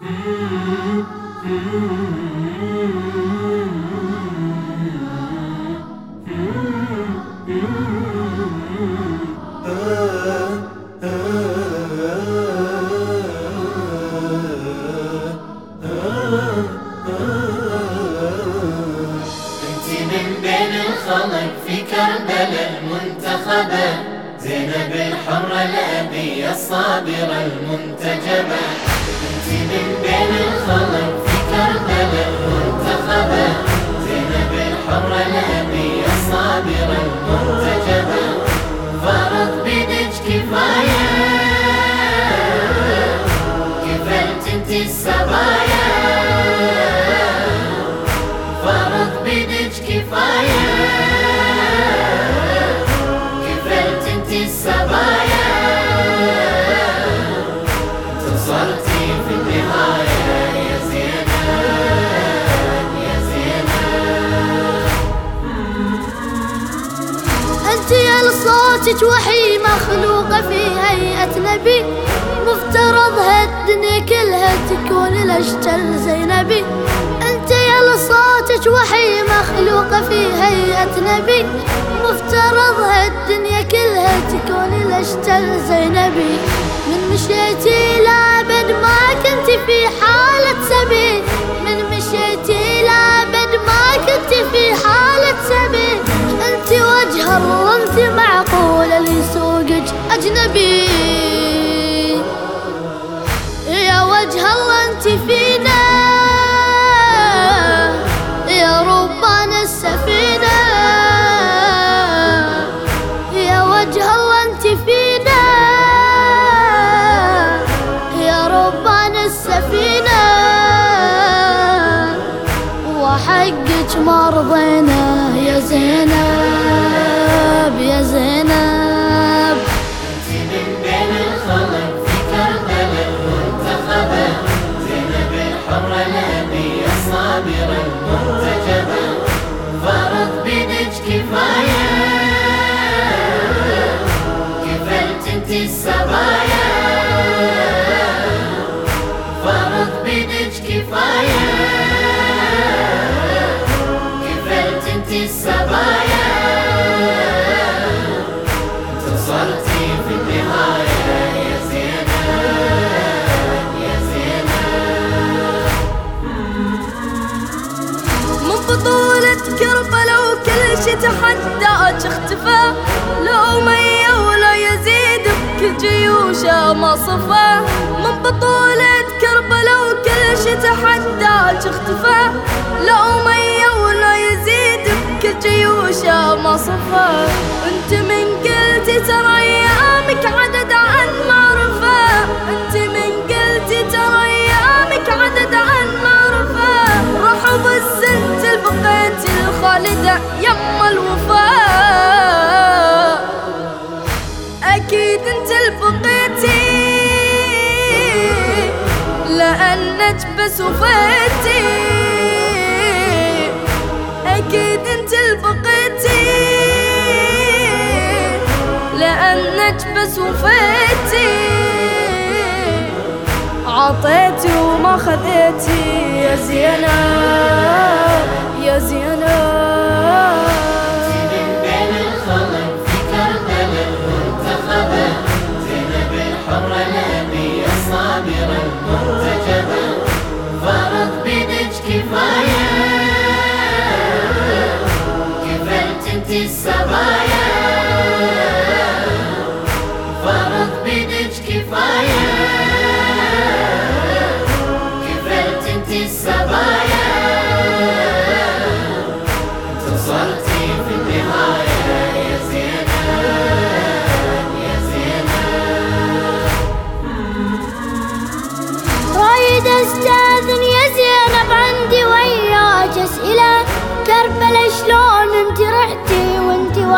من بين الخلق في كربلاء المنتخبة زينب الحرة الأبية الصابرة المنتجبة. انت من المنتخبة زينب المنتجبة فرض بيدك كفاية كفلت انت السبايا فرض بيدك كفاية أنت يا لصوتك وحي مخلوقة في هيئة نبي. مفترض هالدنيا كلها تكون الاشتل زينبي أنت يا لصوتك وحي مخلوقة في هيئة نبي. مفترض هالدنيا كلها تكون الاشتل زينبي من مشيتي لابد ما كنت في حالة سبي. انت معقولة لسوقك أجنبي. يا وجه الله أنت فينا. يا ربان السفينة. يا وجه الله أنت فينا. يا ربان السفينة. وحقك مرضينا يا زينب. زينب الحرة الأبية الصابرة جيوشه ما صفى. من بطولة كربلاء وكل شي تحداك اختفى لو مية ولا يزيد بكل جيوشه ما صفى. أنت من قلتي ترى بس وفيتي أكيد أنت البقيتي لأنك بس وفيتي عطيتي وما خذيتي يا زينب يا زينب الحرة الأبية الصابرة المنتجبة السبايا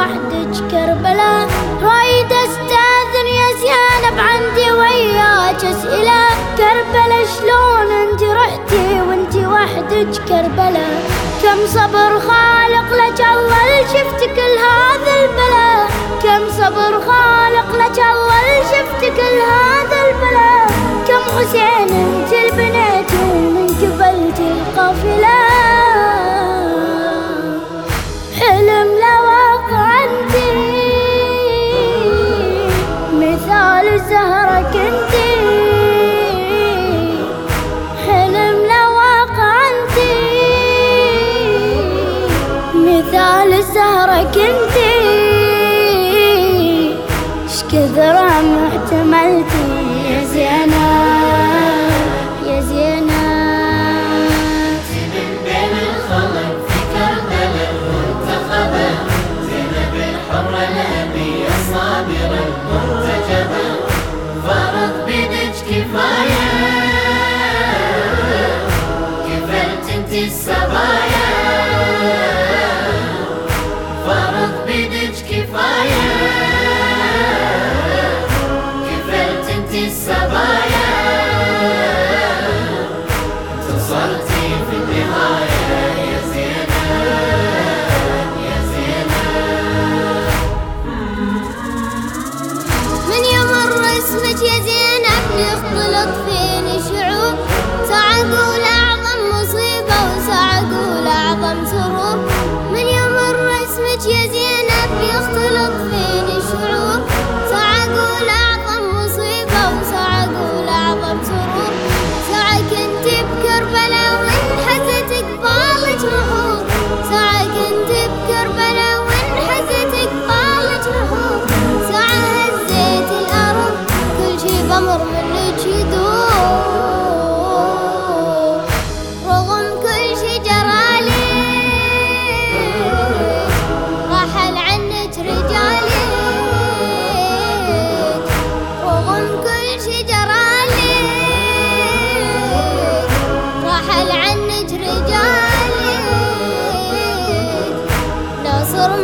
وحدك كربلاء رايد أستاذن يا زينب عندي وياك أسئلة. كربلاء شلون أنت رحتي وأنت وحدك كربلاء كم صبر خالق لك الله شفت كل هذا البلاء كم صبر خالق لك الله شفت كل هذا البلاء كم حسين أنت البنات ومن قبلتي القافلة. حلم لو سهرة justiça.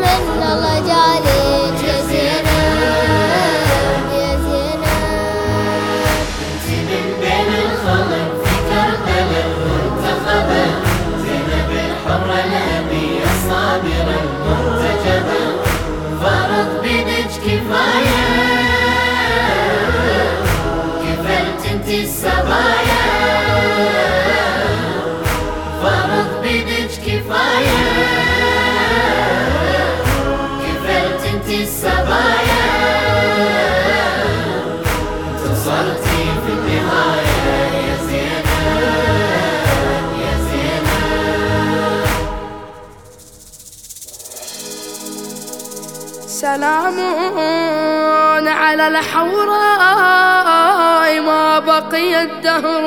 من الله جعلك يا زينب يا زينب انت من بين الخلق فكر قلب منتخبة زينب الحرة الأمية الصابرة المرتجبة فرض بنج كفاية كفلت انت السابقة سلام على الحوراء ما بقي الدهر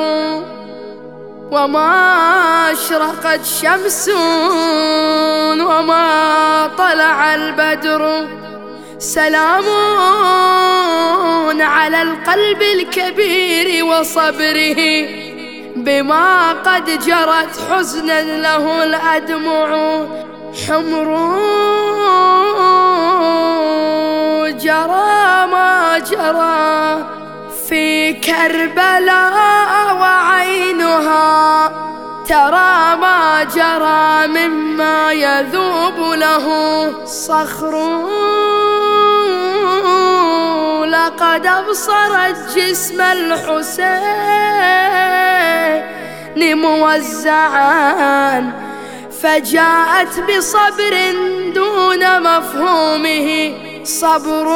وما أشرقت شمس وما طلع البدر. سلام على القلب الكبير وصبره بما قد جرت حزنا له الأدمع حمر جرى ما جرى في كربلاء وعينها ترى ما جرى مما يذوب له صخر لقد أبصرت جسم الحسين موزعا فجاءت بصبر دون مفهومه صبر.